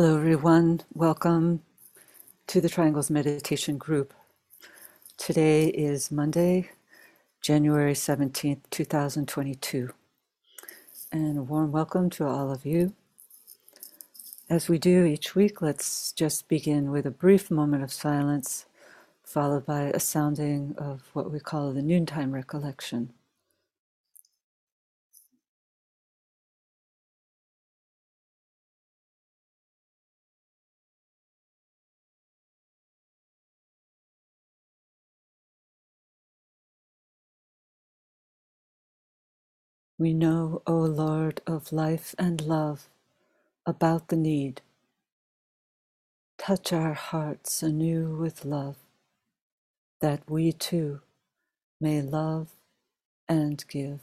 Hello, everyone. Welcome to the Triangles Meditation Group. Today is Monday, January 17th, 2022. And a warm welcome to all of you. As we do each week, let's just begin with a brief moment of silence, followed by a sounding of what we call the noontime recollection. We know, O Lord of life and love, about the need. Touch our hearts anew with love, that we too may love and give.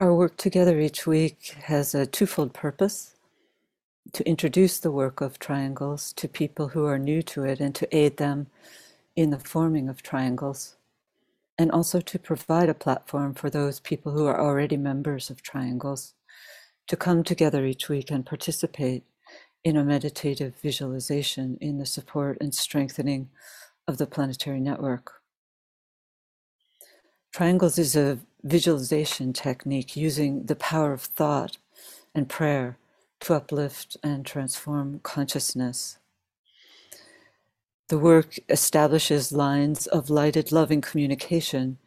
Our work together each week has a twofold purpose to introduce the work of triangles to people who are new to it and to aid them in the forming of triangles, and also to provide a platform for those people who are already members of triangles to come together each week and participate in a meditative visualization in the support and strengthening of the planetary network. Triangles is a visualization technique using the power of thought and prayer to uplift and transform consciousness. The work establishes lines of lighted, loving communication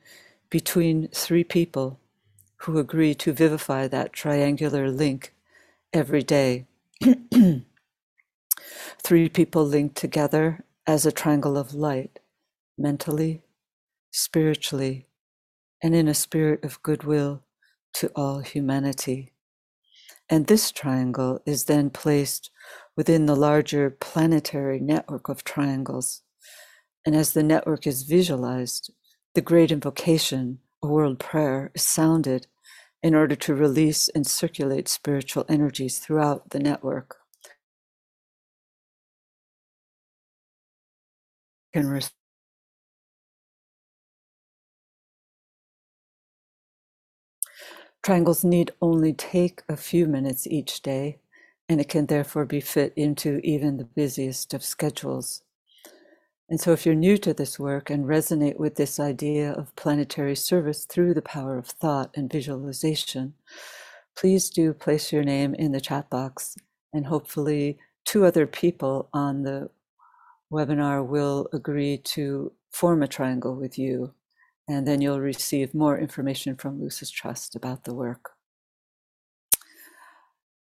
between three people who agree to vivify that triangular link every day. three people linked together as a triangle of light, mentally, spiritually, and in a spirit of goodwill to all humanity. And this triangle is then placed within the larger planetary network of triangles. And as the network is visualized, the great invocation, a world prayer, is sounded in order to release and circulate spiritual energies throughout the network. Triangles need only take a few minutes each day, and it can therefore be fit into even the busiest of schedules. And so, if you're new to this work and resonate with this idea of planetary service through the power of thought and visualization, please do place your name in the chat box, and hopefully, two other people on the webinar will agree to form a triangle with you and then you'll receive more information from Lucis Trust about the work.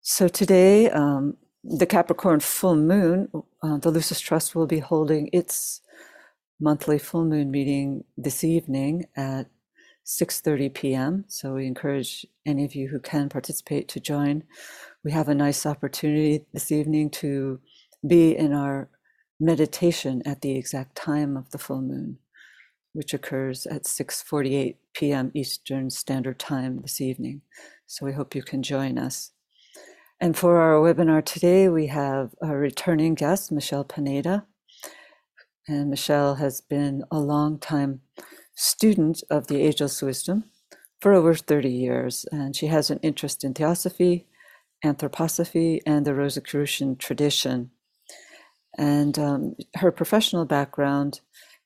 So today, um, the Capricorn full moon, uh, the Lucis Trust will be holding its monthly full moon meeting this evening at 6:30 p.m. So we encourage any of you who can participate to join. We have a nice opportunity this evening to be in our meditation at the exact time of the full moon which occurs at 6:48 p.m. Eastern Standard Time this evening. So we hope you can join us. And for our webinar today, we have a returning guest, Michelle Pineda. And Michelle has been a long time student of the Ageless Wisdom for over 30 years, and she has an interest in theosophy, anthroposophy, and the Rosicrucian tradition. And um, her professional background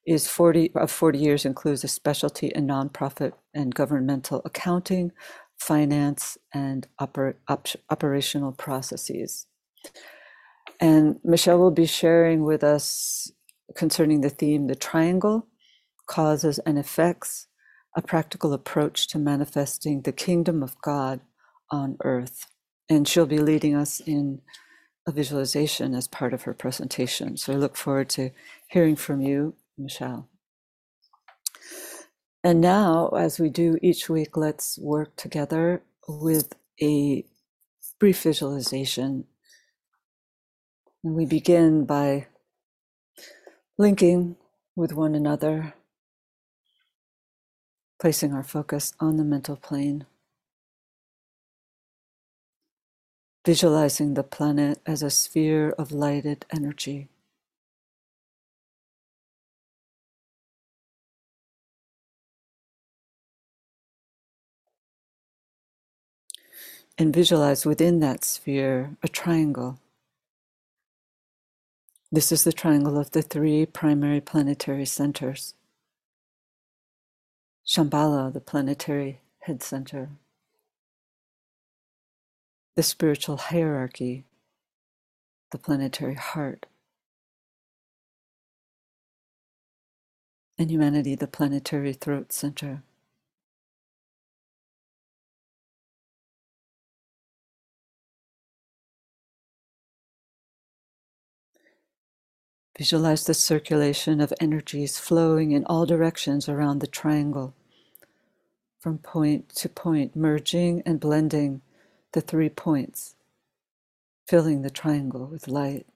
is 40 of 40 years includes a specialty in nonprofit and governmental accounting, finance, and oper, op, operational processes. And Michelle will be sharing with us concerning the theme the triangle, causes and effects, a practical approach to manifesting the kingdom of God on earth. And she'll be leading us in a visualization as part of her presentation. So I look forward to hearing from you Michelle. And now, as we do each week, let's work together with a brief visualization. And we begin by linking with one another, placing our focus on the mental plane, visualizing the planet as a sphere of lighted energy. And visualize within that sphere a triangle. This is the triangle of the three primary planetary centers. Shambhala, the planetary head center. The spiritual hierarchy, the planetary heart. And humanity, the planetary throat center. Visualize the circulation of energies flowing in all directions around the triangle, from point to point, merging and blending the three points, filling the triangle with light.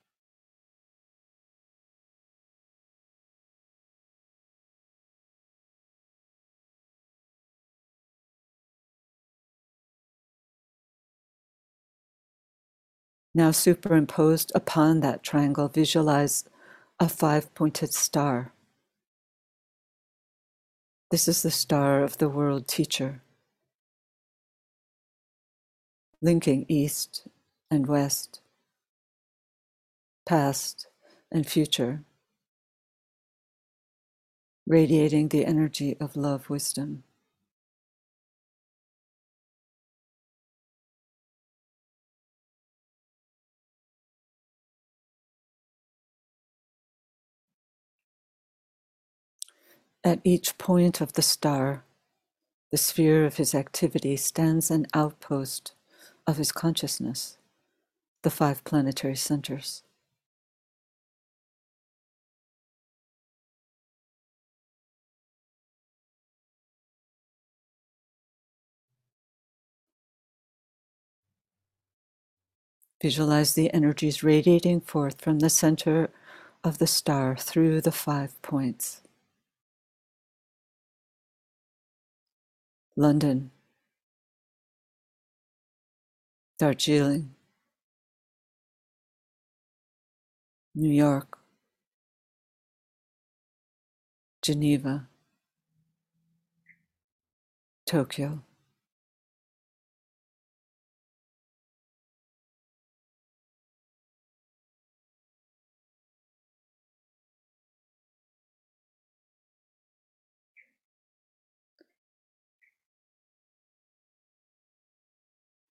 Now, superimposed upon that triangle, visualize a five pointed star. This is the star of the world teacher, linking east and west, past and future, radiating the energy of love wisdom. At each point of the star, the sphere of his activity stands an outpost of his consciousness, the five planetary centers. Visualize the energies radiating forth from the center of the star through the five points. London, Darjeeling, New York, Geneva, Tokyo.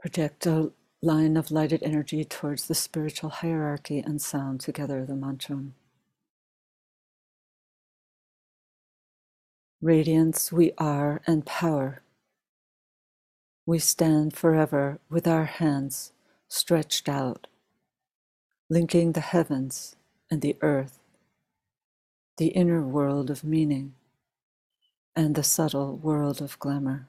Project a line of lighted energy towards the spiritual hierarchy and sound together the mantra. Radiance we are and power. We stand forever with our hands stretched out, linking the heavens and the earth, the inner world of meaning, and the subtle world of glamour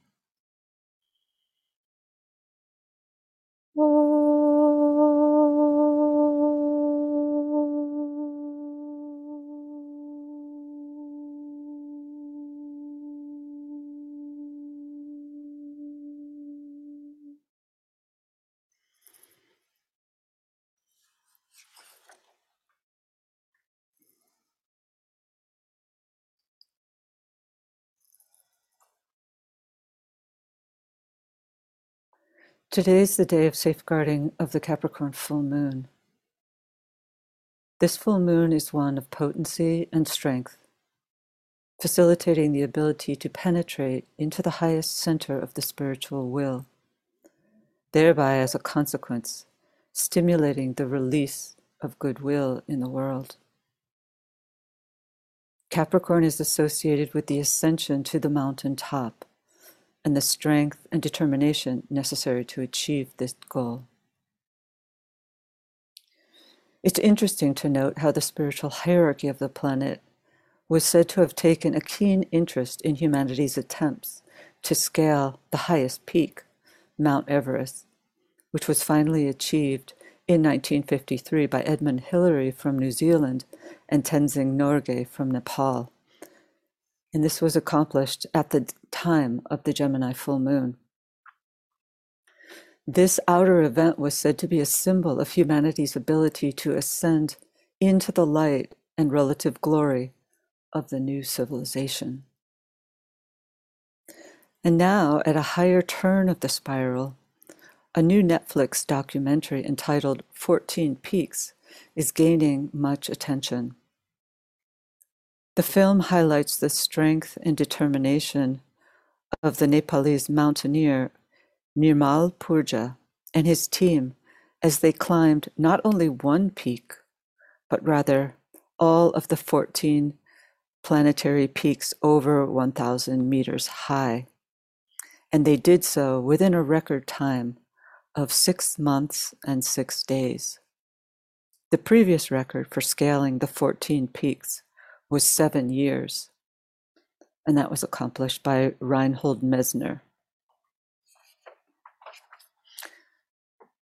Today is the day of safeguarding of the Capricorn full moon. This full moon is one of potency and strength, facilitating the ability to penetrate into the highest center of the spiritual will, thereby, as a consequence, stimulating the release of goodwill in the world. Capricorn is associated with the ascension to the mountain top and the strength and determination necessary to achieve this goal. It's interesting to note how the spiritual hierarchy of the planet was said to have taken a keen interest in humanity's attempts to scale the highest peak, Mount Everest, which was finally achieved in 1953 by Edmund Hillary from New Zealand and Tenzing Norgay from Nepal. And this was accomplished at the time of the Gemini full moon. This outer event was said to be a symbol of humanity's ability to ascend into the light and relative glory of the new civilization. And now, at a higher turn of the spiral, a new Netflix documentary entitled 14 Peaks is gaining much attention. The film highlights the strength and determination of the Nepalese mountaineer Nirmal Purja and his team as they climbed not only one peak, but rather all of the 14 planetary peaks over 1,000 meters high. And they did so within a record time of six months and six days. The previous record for scaling the 14 peaks was seven years, and that was accomplished by Reinhold Messner.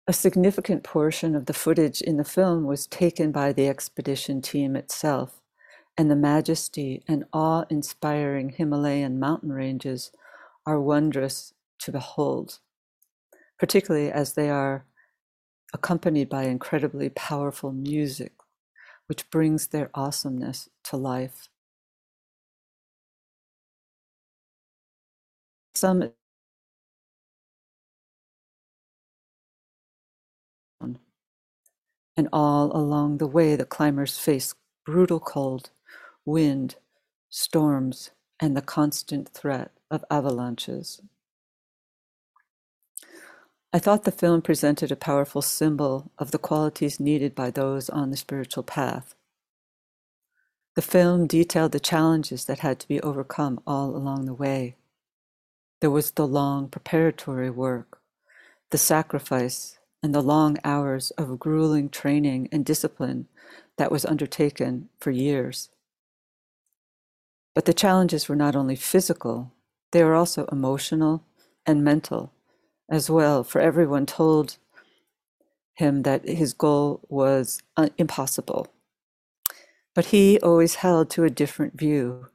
A significant portion of the footage in the film was taken by the expedition team itself, and the majesty and awe inspiring Himalayan mountain ranges are wondrous to behold, particularly as they are accompanied by incredibly powerful music, which brings their awesomeness to life. Some and all along the way the climbers face brutal cold, wind, storms, and the constant threat of avalanches. I thought the film presented a powerful symbol of the qualities needed by those on the spiritual path. The film detailed the challenges that had to be overcome all along the way. There was the long preparatory work, the sacrifice and the long hours of grueling training and discipline that was undertaken for years. But the challenges were not only physical, they were also emotional and mental as well, for everyone told him that his goal was uh, impossible. But he always held to a different view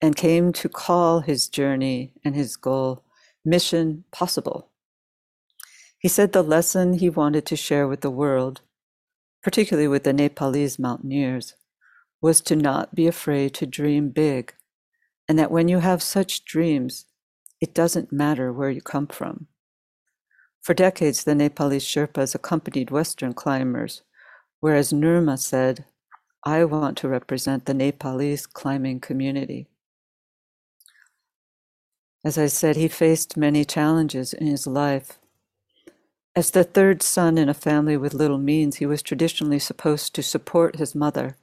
and came to call his journey and his goal mission possible. He said the lesson he wanted to share with the world, particularly with the Nepalese mountaineers, was to not be afraid to dream big, and that when you have such dreams, it doesn't matter where you come from. For decades, the Nepalese Sherpas accompanied Western climbers, whereas Nirmal said, I want to represent the Nepalese climbing community. As I said, he faced many challenges in his life, as the third son in a family with little means, he was traditionally supposed to support his mother.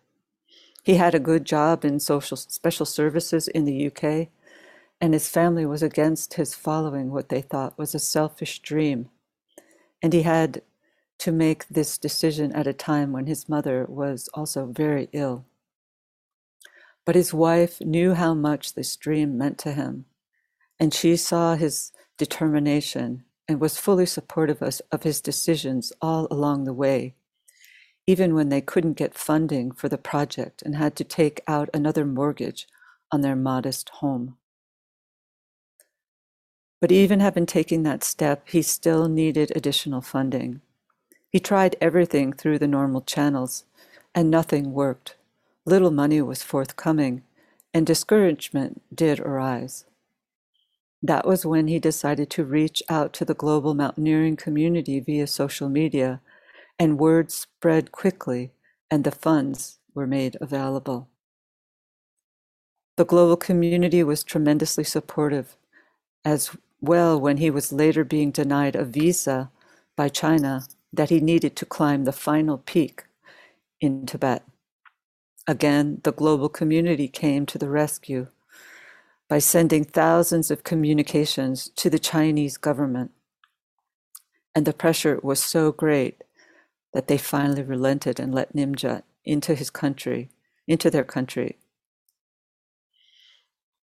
He had a good job in social special services in the UK, and his family was against his following what they thought was a selfish dream. And he had to make this decision at a time when his mother was also very ill. But his wife knew how much this dream meant to him, and she saw his determination and was fully supportive of his decisions all along the way, even when they couldn't get funding for the project and had to take out another mortgage on their modest home. But even having taken that step, he still needed additional funding. He tried everything through the normal channels, and nothing worked. Little money was forthcoming, and discouragement did arise. That was when he decided to reach out to the global mountaineering community via social media, and word spread quickly, and the funds were made available. The global community was tremendously supportive as well when he was later being denied a visa by China that he needed to climb the final peak in Tibet. Again, the global community came to the rescue by sending thousands of communications to the Chinese government. And the pressure was so great that they finally relented and let Nimja into his country, into their country.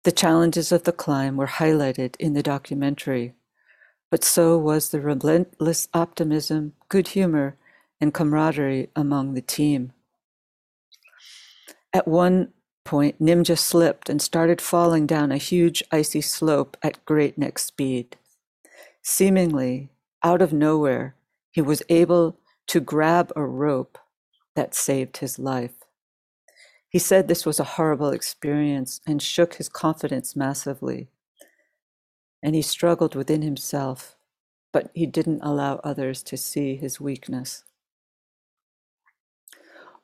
The challenges of the climb were highlighted in the documentary, but so was the relentless optimism, good humor, and camaraderie among the team. At one point, Nimja slipped and started falling down a huge icy slope at breakneck speed. Seemingly out of nowhere, he was able to grab a rope that saved his life. He said this was a horrible experience and shook his confidence massively. And he struggled within himself, but he didn't allow others to see his weakness.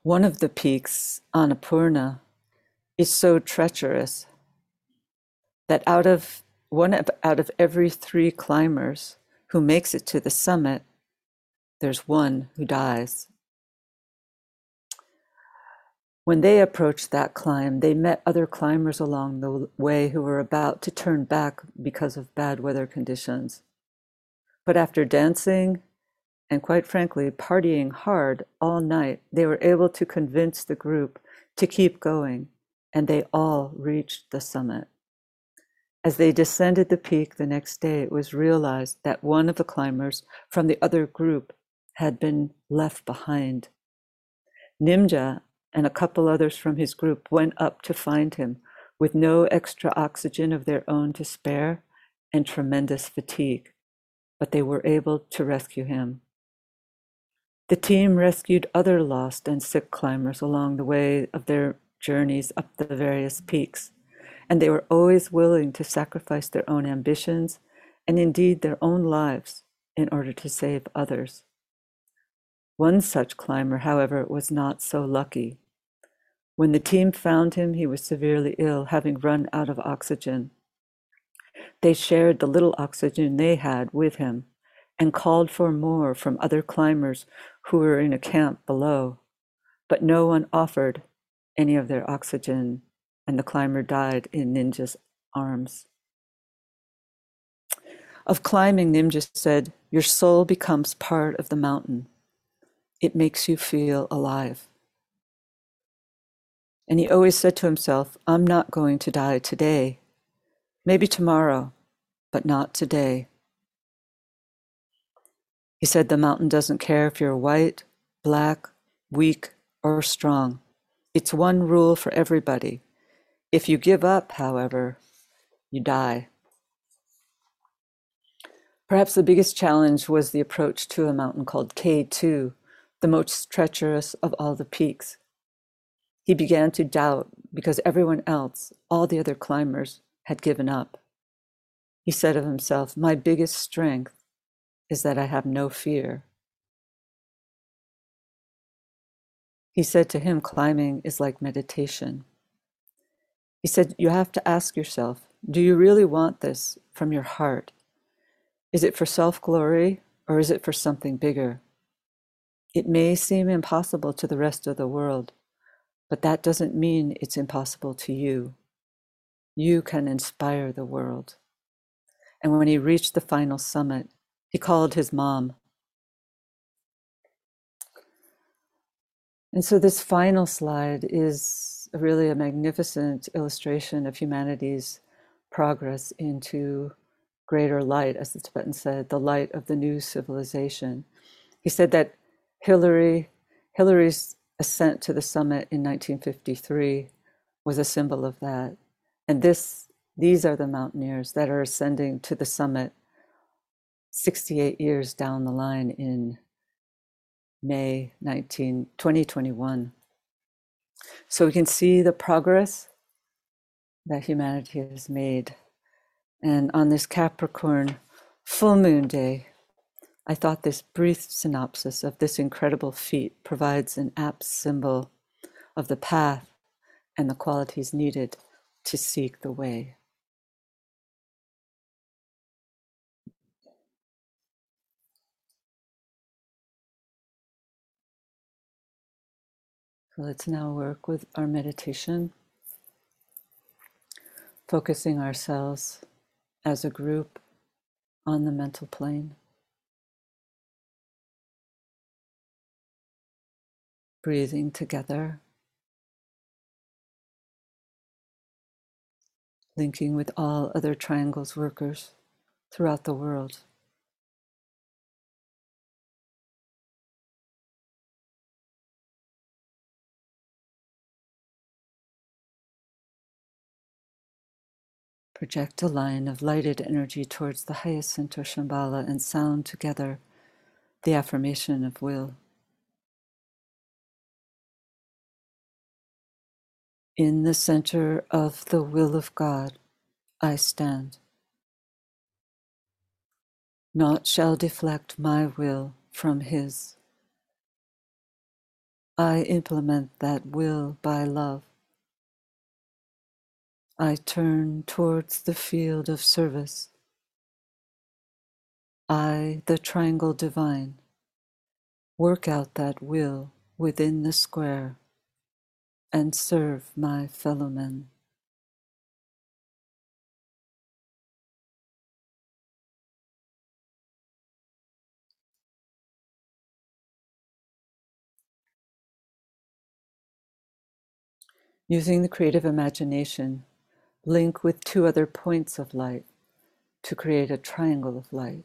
One of the peaks, Annapurna, is so treacherous that out of one of, out of every three climbers who makes it to the summit, there's one who dies. When they approached that climb, they met other climbers along the way who were about to turn back because of bad weather conditions. But after dancing and, quite frankly, partying hard all night, they were able to convince the group to keep going, and they all reached the summit. As they descended the peak the next day, it was realized that one of the climbers from the other group had been left behind. Nimja and a couple others from his group went up to find him with no extra oxygen of their own to spare and tremendous fatigue, but they were able to rescue him. The team rescued other lost and sick climbers along the way of their journeys up the various peaks, and they were always willing to sacrifice their own ambitions and indeed their own lives in order to save others. One such climber, however, was not so lucky. When the team found him, he was severely ill, having run out of oxygen. They shared the little oxygen they had with him and called for more from other climbers who were in a camp below, but no one offered any of their oxygen, and the climber died in Nimja's arms. Of climbing, Nimja said, Your soul becomes part of the mountain. It makes you feel alive. And he always said to himself, I'm not going to die today. Maybe tomorrow, but not today. He said the mountain doesn't care if you're white, black, weak, or strong. It's one rule for everybody. If you give up, however, you die. Perhaps the biggest challenge was the approach to a mountain called K2, the most treacherous of all the peaks. He began to doubt because everyone else, all the other climbers, had given up. He said of himself, My biggest strength is that I have no fear. He said to him, climbing is like meditation. He said, You have to ask yourself, do you really want this from your heart? Is it for self glory or is it for something bigger? It may seem impossible to the rest of the world, but that doesn't mean it's impossible to you. You can inspire the world. And when he reached the final summit, he called his mom. And so, this final slide is really a magnificent illustration of humanity's progress into greater light, as the Tibetan said, the light of the new civilization. He said that Hillary, Hillary's ascent to the summit in 1953 was a symbol of that. And this, these are the mountaineers that are ascending to the summit 68 years down the line in May 19, 2021. So we can see the progress that humanity has made. And on this Capricorn full moon day, I thought this brief synopsis of this incredible feat provides an apt symbol of the path and the qualities needed to seek the way. So let's now work with our meditation, focusing ourselves as a group on the mental plane. Breathing together, linking with all other triangles workers throughout the world. Project a line of lighted energy towards the highest center Shambhala and sound together the affirmation of will. In the center of the will of God, I stand. Naught shall deflect my will from His. I implement that will by love. I turn towards the field of service. I, the triangle divine, work out that will within the square and serve my fellow men. Using the creative imagination, link with two other points of light to create a triangle of light.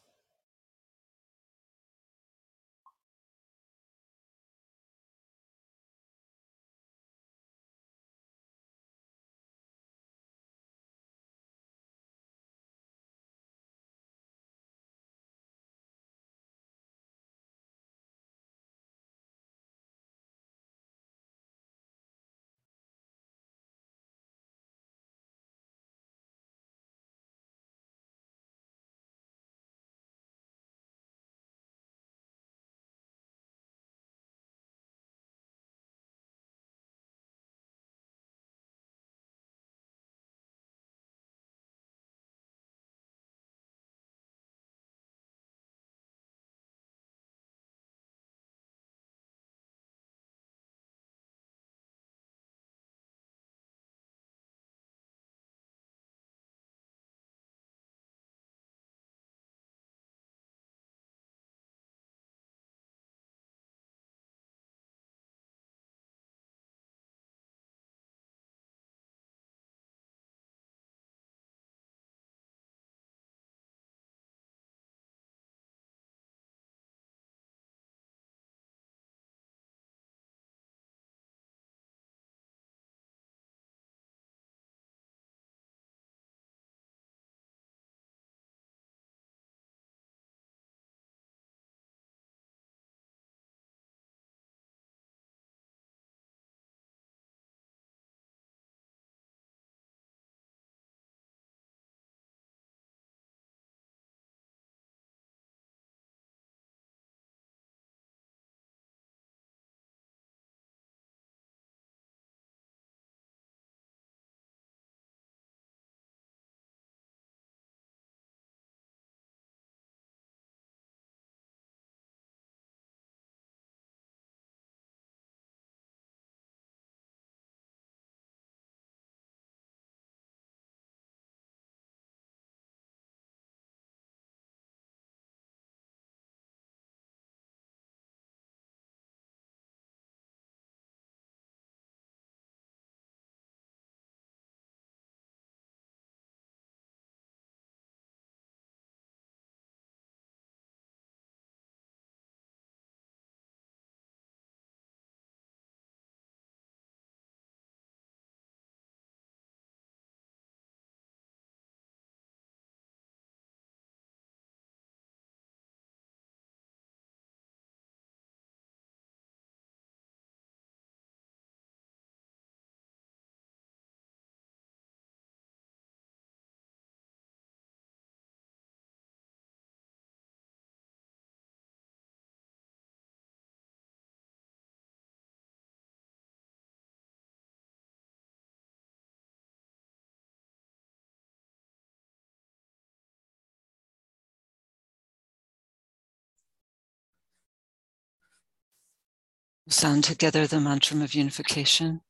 Sound together the mantra of unification.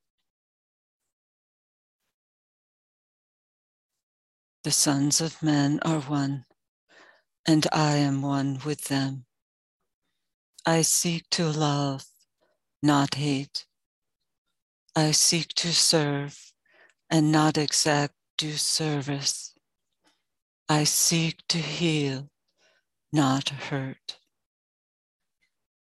The sons of men are one, and I am one with them. I seek to love, not hate. I seek to serve and not exact due service. I seek to heal, not hurt.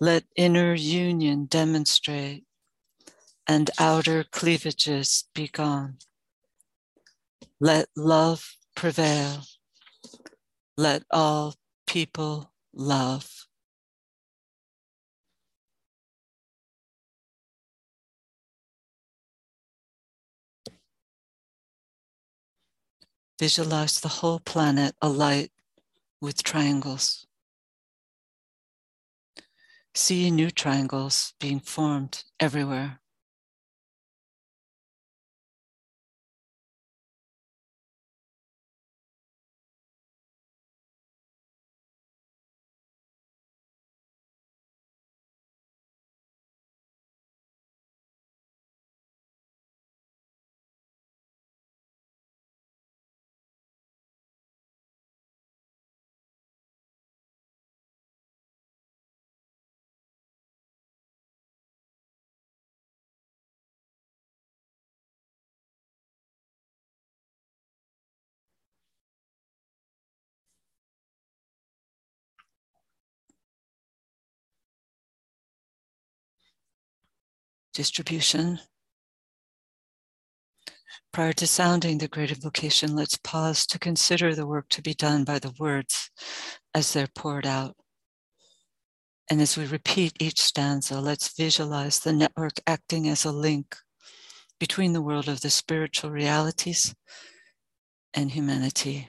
Let inner union demonstrate and outer cleavages be gone. Let love prevail. Let all people love. Visualize the whole planet alight with triangles. See new triangles being formed everywhere. Distribution. Prior to sounding the great invocation, let's pause to consider the work to be done by the words as they're poured out. And as we repeat each stanza, let's visualize the network acting as a link between the world of the spiritual realities and humanity.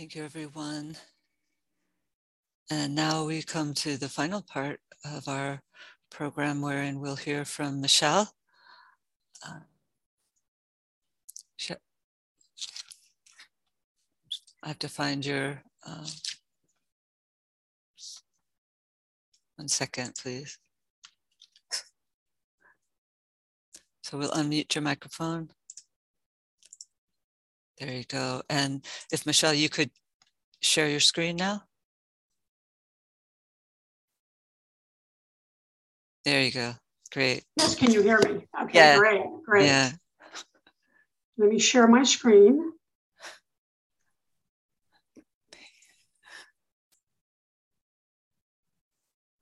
Thank you, everyone. And now we come to the final part of our program, wherein we'll hear from Michelle. Uh, I have to find your. Uh, one second, please. So we'll unmute your microphone. There you go. And if Michelle, you could share your screen now. There you go. Great. Yes, can you hear me? Okay, yeah. great, great. Yeah. Let me share my screen.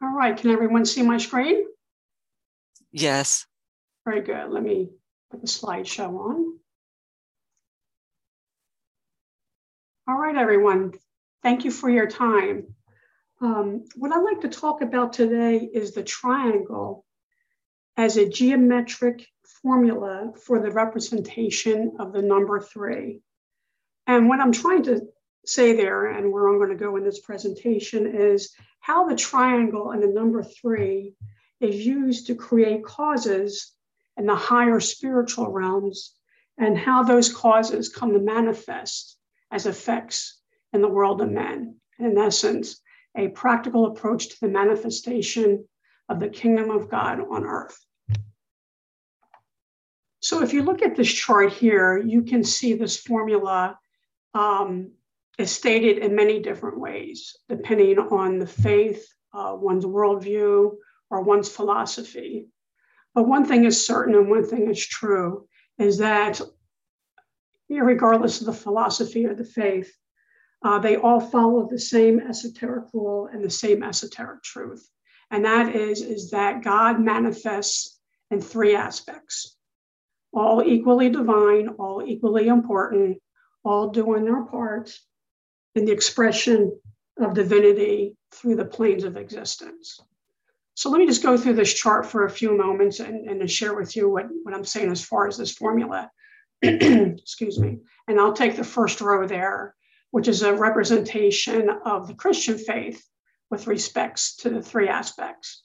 All right, can everyone see my screen? Yes. Very good. Let me put the slideshow on. All right, everyone. Thank you for your time. Um, what I'd like to talk about today is the triangle as a geometric formula for the representation of the number three. And what I'm trying to say there, and where I'm going to go in this presentation, is how the triangle and the number three is used to create causes in the higher spiritual realms and how those causes come to manifest as effects in the world of men. In essence, a practical approach to the manifestation of the kingdom of God on earth. So, if you look at this chart here, you can see this formula um, is stated in many different ways, depending on the faith, uh, one's worldview, or one's philosophy. But one thing is certain and one thing is true is that, regardless of the philosophy or the faith, uh, they all follow the same esoteric rule and the same esoteric truth. And that is, is that God manifests in three aspects all equally divine, all equally important, all doing their part in the expression of divinity through the planes of existence. So let me just go through this chart for a few moments and, and share with you what, what I'm saying as far as this formula. Excuse me. And I'll take the first row there, which is a representation of the Christian faith with respects to the three aspects.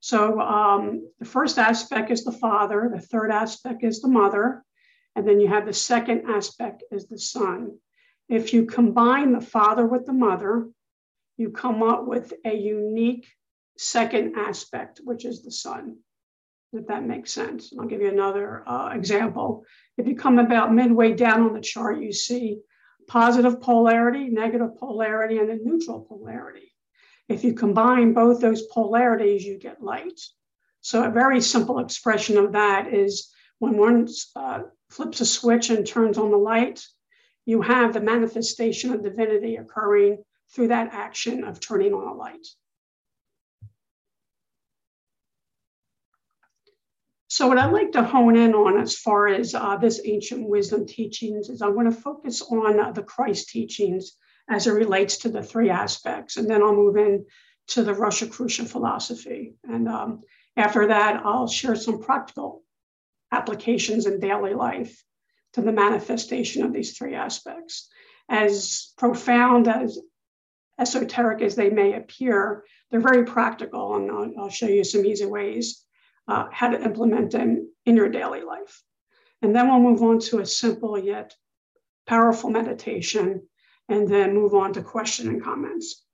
So um, the first aspect is the father, the third aspect is the mother, and then you have the second aspect is the son. If you combine the father with the mother, you come up with a unique second aspect, which is the son, if that makes sense. I'll give you another uh, example. If you come about midway down on the chart, you see positive polarity, negative polarity, and a neutral polarity. If you combine both those polarities, you get light. So a very simple expression of that is when one uh, flips a switch and turns on the light, you have the manifestation of divinity occurring through that action of turning on a light. So, what I'd like to hone in on as far as uh, this ancient wisdom teachings is I'm going to focus on uh, the Christ teachings as it relates to the three aspects, and then I'll move in to the Rosicrucian philosophy. And um, after that, I'll share some practical applications in daily life to the manifestation of these three aspects. As profound as esoteric as they may appear, they're very practical, and I'll, I'll show you some easy ways uh, how to implement them in your daily life. And then we'll move on to a simple yet powerful meditation, and then move on to question and comments.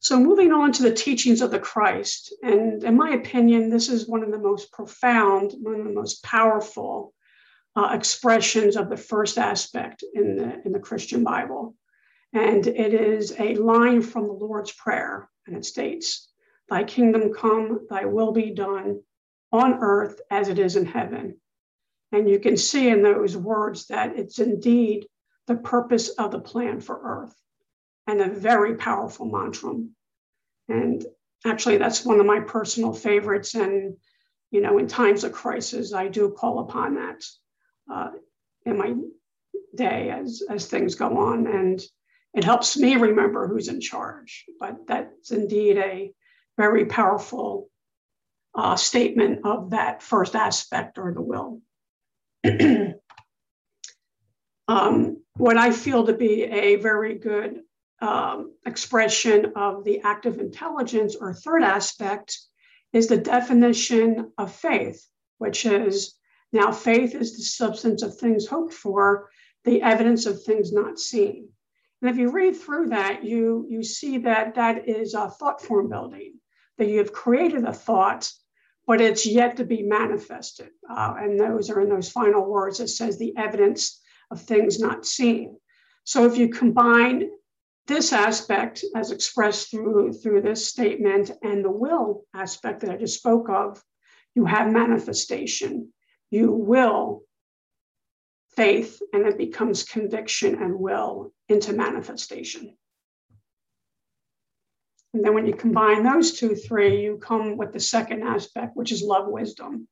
So, moving on to the teachings of the Christ, and in my opinion, this is one of the most profound, one of the most powerful uh, expressions of the first aspect in the, in the Christian Bible. And it is a line from the Lord's Prayer, and it states, Thy kingdom come, thy will be done on earth as it is in heaven. And you can see in those words that it's indeed the purpose of the plan for earth and a very powerful mantra. And actually, that's one of my personal favorites. And, you know, in times of crisis, I do call upon that uh, in my day as, as things go on. And it helps me remember who's in charge. But that's indeed a very powerful uh, statement of that first aspect or the will. um, what I feel to be a very good um, expression of the active intelligence or third aspect is the definition of faith, which is now faith is the substance of things hoped for, the evidence of things not seen. And if you read through that, you, you see that that is a thought form building, that you have created a thought, but it's yet to be manifested. Uh, and those are in those final words. It says the evidence of things not seen. So if you combine this aspect as expressed through, through this statement and the will aspect that I just spoke of, you have manifestation. You will faith, and it becomes conviction and will into manifestation. And then when you combine those two, three, you come with the second aspect, which is love wisdom.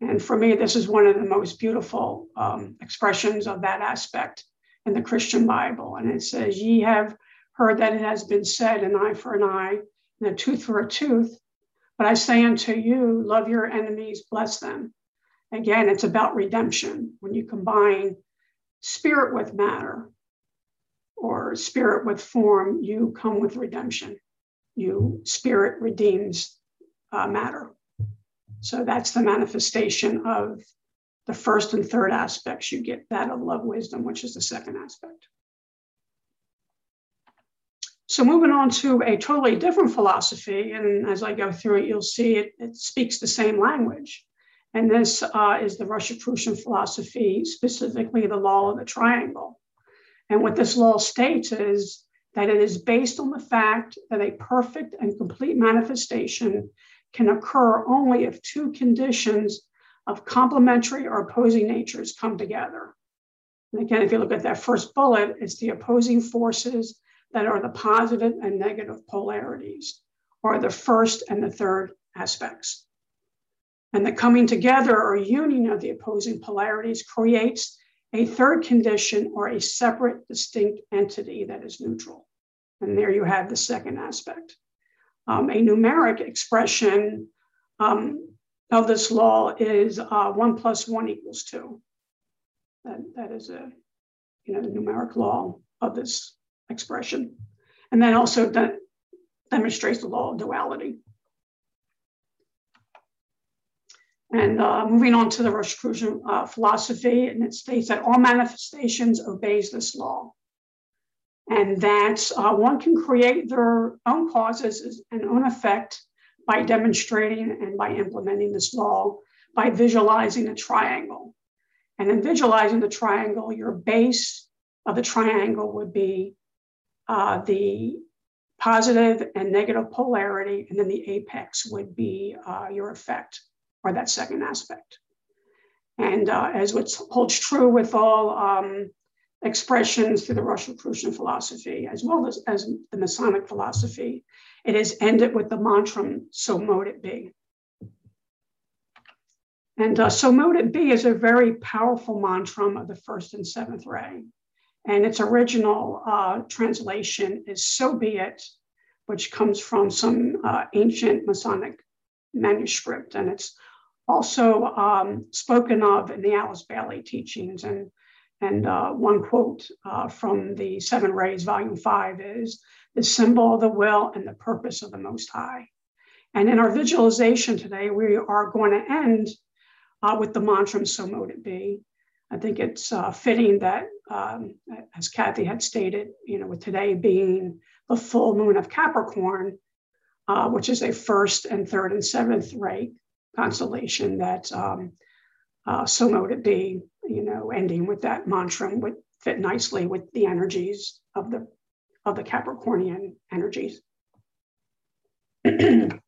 And for me, this is one of the most beautiful um, expressions of that aspect in the Christian Bible. And it says, Ye have heard that it has been said, an eye for an eye, and a tooth for a tooth. But I say unto you, love your enemies, bless them. Again, it's about redemption. When you combine spirit with matter or spirit with form, you come with redemption. You spirit redeems uh, matter. So that's the manifestation of the first and third aspects. You get that of love wisdom, which is the second aspect. So moving on to a totally different philosophy, and as I go through it, you'll see it, it speaks the same language. And this uh, is the Rosicrucian philosophy, specifically the law of the triangle. And what this law states is that it is based on the fact that a perfect and complete manifestation can occur only if two conditions of complementary or opposing natures come together. And again, if you look at that first bullet, it's the opposing forces that are the positive and negative polarities, or the first and the third aspects. And the coming together or union of the opposing polarities creates a third condition or a separate, distinct entity that is neutral. And there you have the second aspect. Um, a numeric expression um, of this law is uh, one plus one equals two. That, that is a you know the numeric law of this expression. And then also de- demonstrates the law of duality. And uh, moving on to the Rosicrucian uh, philosophy, and it states that all manifestations obeys this law, and that uh, one can create their own causes and own effect by demonstrating and by implementing this law by visualizing a triangle. And in visualizing the triangle, your base of the triangle would be uh, the positive and negative polarity, and then the apex would be uh, your effect or that second aspect. And uh, as what holds true with all um, expressions through the Rosicrucian philosophy, as well as, as the Masonic philosophy, it is ended with the mantra, so mote it be. And uh, so mote it be is a very powerful mantra of the first and seventh ray. And its original uh, translation is So Be It, which comes from some uh, ancient Masonic manuscript. And it's also um, spoken of in the Alice Bailey teachings. And, and uh, one quote uh, from the Seven Rays, Volume 5 is the symbol of the will and the purpose of the Most High. And in our visualization today, we are going to end uh, with the mantra, So Mote It Be. I think it's uh, fitting that, um, as Kathy had stated, you know, with today being the full moon of Capricorn, uh, which is a first and third and seventh ray constellation, that um, uh, so mote it be, you know, ending with that mantra would fit nicely with the energies of the of the Capricornian energies.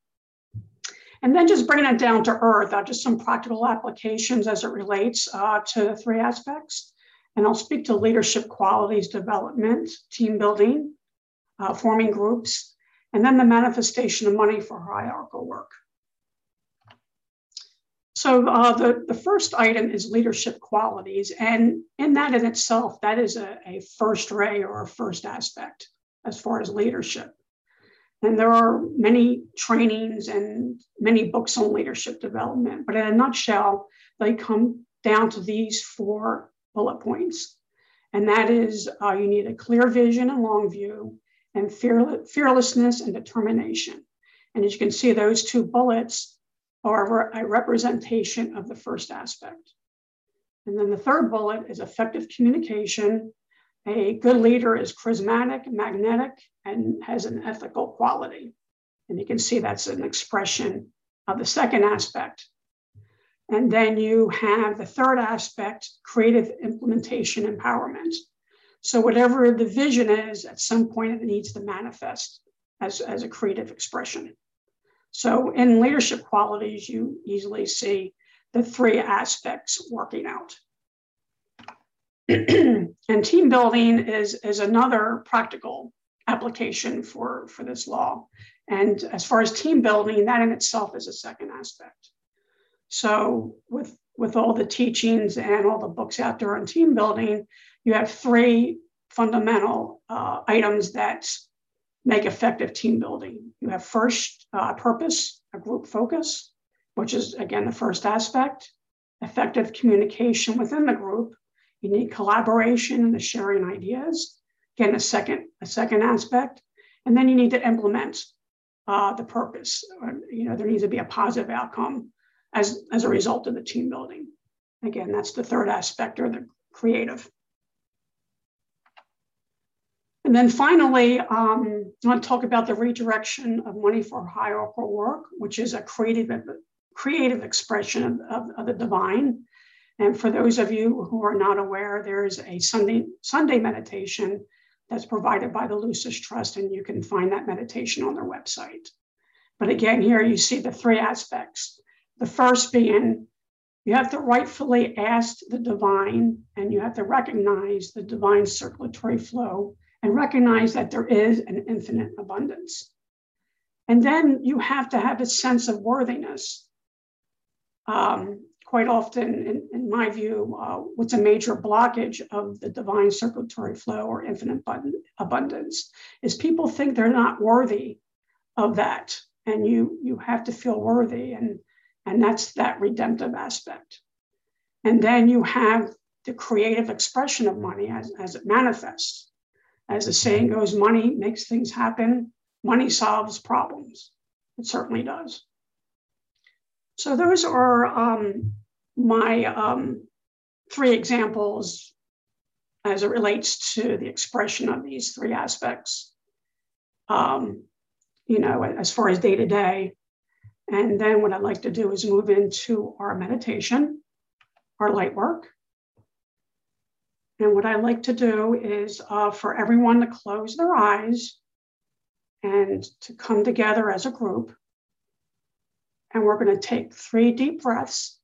And then just bringing it down to earth, uh, just some practical applications as it relates uh, to the three aspects. And I'll speak to leadership qualities development, team building, uh, forming groups, and then the manifestation of money for hierarchical work. So uh, the, the first item is leadership qualities. And in that in itself, that is a, a first ray or a first aspect as far as leadership. And there are many trainings and many books on leadership development. But in a nutshell, they come down to these four bullet points. And that is uh, you need a clear vision and long view, and fear, fearlessness and determination. And as you can see, those two bullets are a representation of the first aspect. And then the third bullet is effective communication a good leader is charismatic, magnetic, and has an ethical quality. And you can see that's an expression of the second aspect. And then you have the third aspect creative implementation empowerment. So, whatever the vision is, at some point it needs to manifest as, as a creative expression. So, in leadership qualities, you easily see the three aspects working out. and team building is, is another practical application for, for this law. And as far as team building, that in itself is a second aspect. So with with all the teachings and all the books out there on team building, you have three fundamental uh, items that make effective team building. You have first uh, purpose, a group focus, which is again the first aspect, effective communication within the group. You need collaboration and the sharing ideas. Again, a second, a second aspect. And then you need to implement uh, the purpose. Or, you know, there needs to be a positive outcome as, as a result of the team building. Again, that's the third aspect or the creative. And then finally, um, I want to talk about the redirection of money for hierarchical work, which is a creative, creative expression of, of, of the divine. And for those of you who are not aware, there is a Sunday, Sunday meditation that's provided by the Lucis Trust, and you can find that meditation on their website. But again, here you see the three aspects. The first being you have to rightfully ask the divine, and you have to recognize the divine circulatory flow and recognize that there is an infinite abundance. And then you have to have a sense of worthiness. Um, quite often, in, in my view, uh, what's a major blockage of the divine circulatory flow or infinite abundance is people think they're not worthy of that. And you, you have to feel worthy. And, and that's that redemptive aspect. And then you have the creative expression of money as, as it manifests. As the saying goes, money makes things happen, money solves problems. It certainly does. So those are um, my um, three examples as it relates to the expression of these three aspects. Um, you know, as far as day to day. And then what I'd like to do is move into our meditation, our light work. And what I like to do is uh, for everyone to close their eyes and to come together as a group. And we're going to take three deep breaths.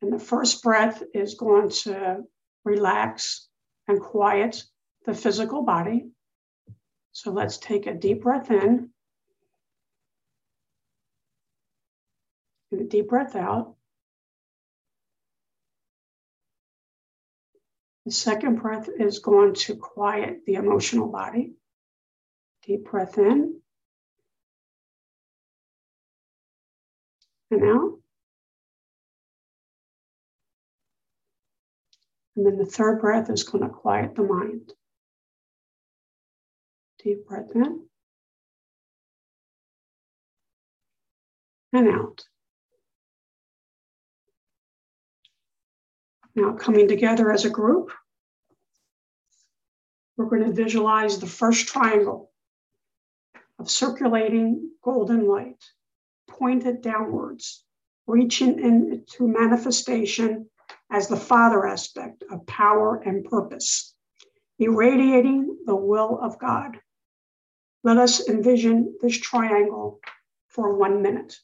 And the first breath is going to relax and quiet the physical body. So let's take a deep breath in and a deep breath out. The second breath is going to quiet the emotional body. Deep breath in and out. And then the third breath is going to quiet the mind. Deep breath in and out. Now, coming together as a group, we're going to visualize the first triangle of circulating golden light, pointed downwards, reaching into manifestation as the father aspect of power and purpose, irradiating the will of God. Let us envision this triangle for one minute.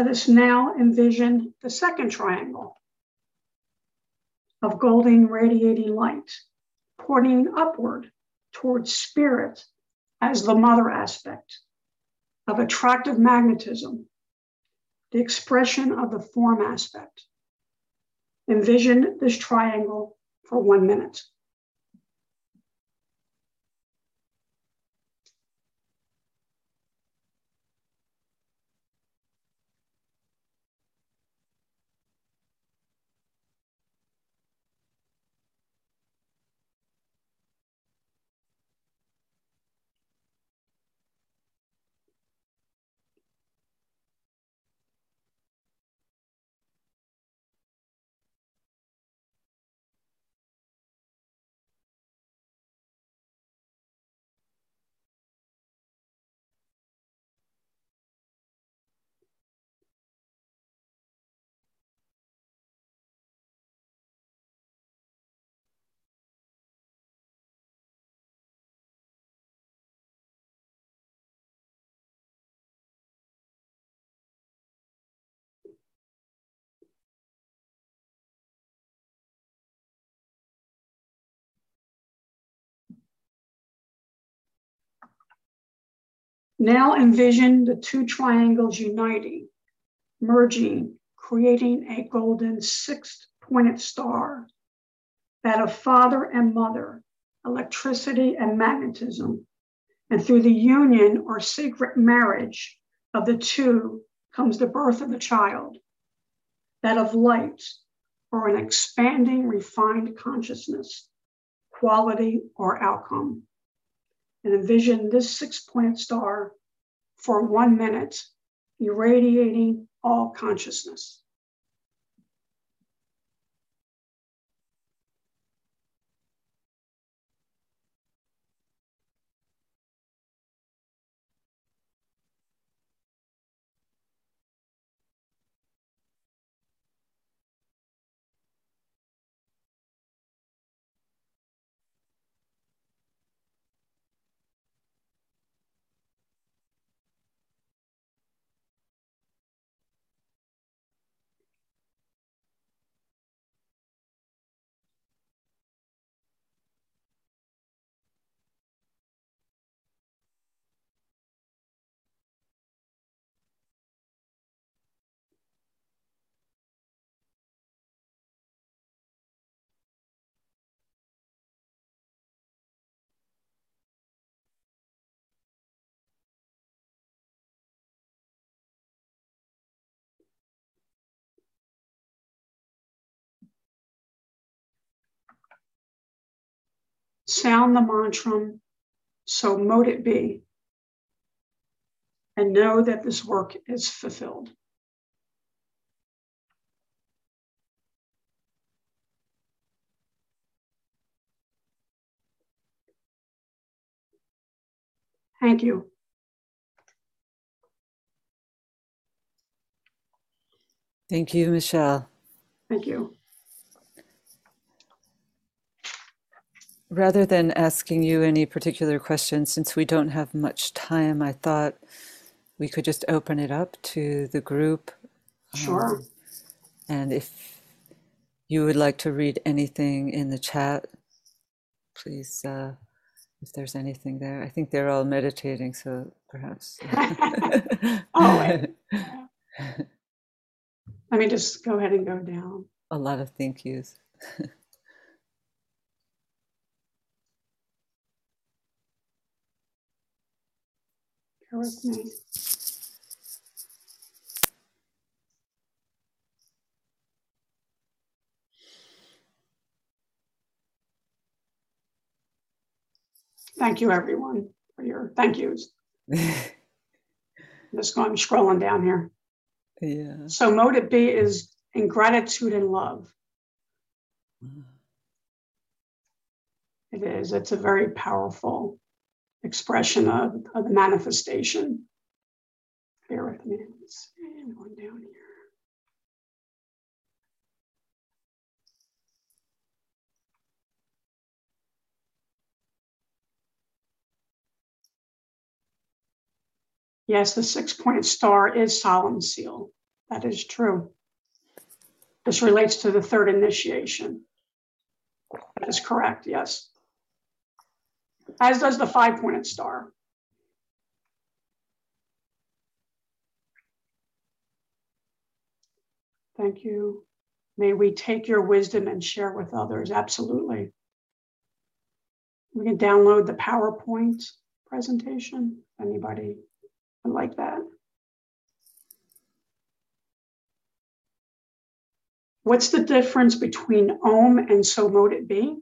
Let us now envision the second triangle of golden radiating light, pointing upward towards spirit as the mother aspect of attractive magnetism, the expression of the form aspect. Envision this triangle for one minute. Now envision the two triangles uniting, merging, creating a golden six pointed star, that of father and mother, electricity and magnetism. And through the union or secret marriage of the two comes the birth of the child, that of light or an expanding, refined consciousness, quality or outcome. And envision this six pointed star for one minute, irradiating all consciousness. Sound the mantra, so mote it be, and know that this work is fulfilled. Thank you. Thank you, Michelle. Thank you. Rather than asking you any particular questions, since we don't have much time, I thought we could just open it up to the group. Sure. Um, and if you would like to read anything in the chat, please, uh, if there's anything there. I think they're all meditating, so perhaps. oh. Let me just go ahead and go down. A lot of thank yous. Bear with me. Thank you, everyone, for your thank yous. just going scrolling down here. Yeah. So mote it be is in gratitude and love. Mm. It is. It's a very powerful expression of, of the manifestation. Bear with me. Let's see. Down here. Yes, the six pointed star is solemn seal. That is true. This relates to the third initiation. That is correct, yes. As does the five pointed star. Thank you. May we take your wisdom and share with others. Absolutely. We can download the PowerPoint presentation. Anybody would like that? What's the difference between Om and So Mote It Be?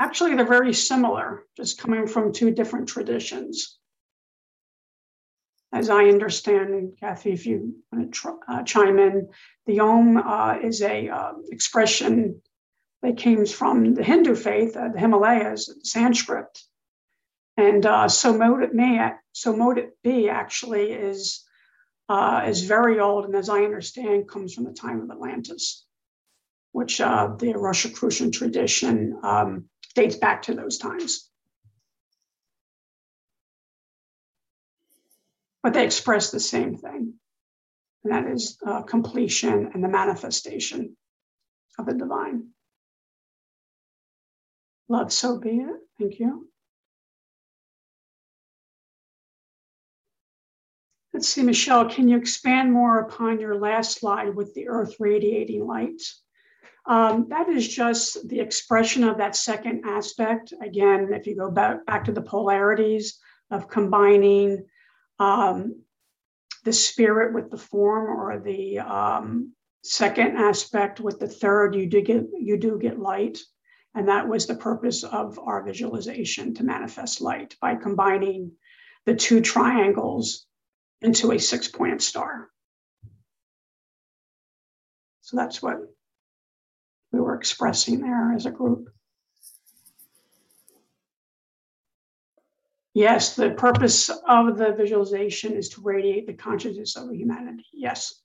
Actually, they're very similar, just coming from two different traditions. As I understand, and Kathy, if you want to uh, chime in, the Om uh, is a uh, expression that came from the Hindu faith, uh, the Himalayas, Sanskrit, and uh, so mote it may, so mote it be actually is uh, is very old, and as I understand, comes from the time of Atlantis, which uh, the Rosicrucian tradition um, dates back to those times. But they express the same thing, and that is uh, completion and the manifestation of the divine. Love, so be it. Thank you. Let's see, Michelle, can you expand more upon your last slide with the Earth radiating light? Um, that is just the expression of that second aspect. Again, if you go back, back to the polarities of combining um, the spirit with the form or the um, second aspect with the third, you do get you do get light. And that was the purpose of our visualization to manifest light by combining the two triangles into a six pointed star. So that's what we were expressing there as a group. Yes, the purpose of the visualization is to radiate the consciousness of humanity. Yes.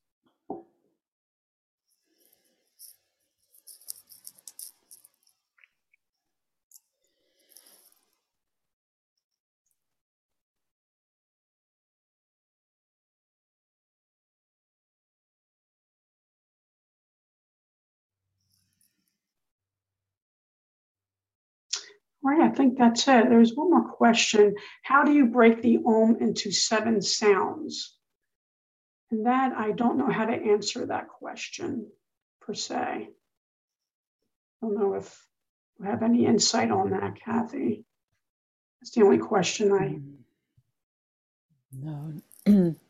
Think that's it. There's one more question. How do you break the Om into seven sounds? And that I don't know how to answer that question per se. I don't know if you have any insight on that, Kathy. That's the only question I. Mm. No.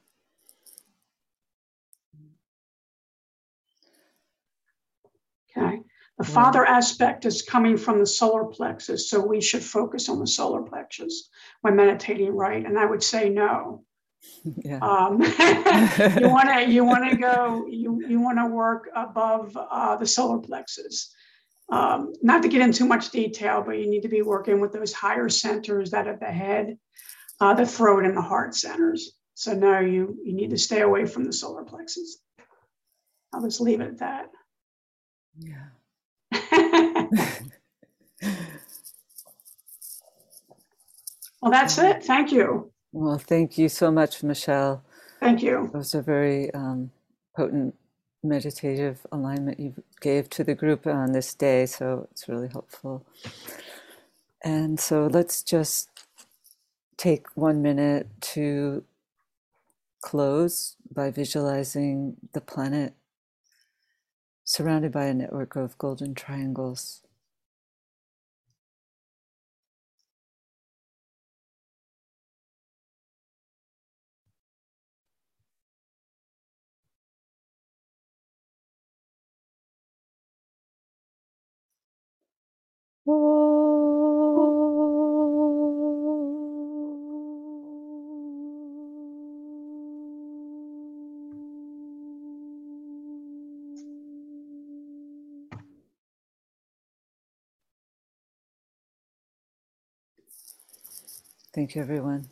Okay. The Right. father aspect is coming from the solar plexus, so we should focus on the solar plexus when meditating, right? And I would say no. yeah. Um, you want to you want to go you you want to work above uh, the solar plexus. Um, not to get into too much detail, but you need to be working with those higher centers that are the head, uh, the throat, and the heart centers. So no, you you need to stay away from the solar plexus. I'll just leave it at that. yeah. well, that's it. Thank you. Well, thank you so much, Michelle. Thank you. It was a very um, potent meditative alignment you gave to the group on this day, so it's really helpful. And so let's just take one minute to close by visualizing the planet surrounded by a network of golden triangles. Thank you, everyone.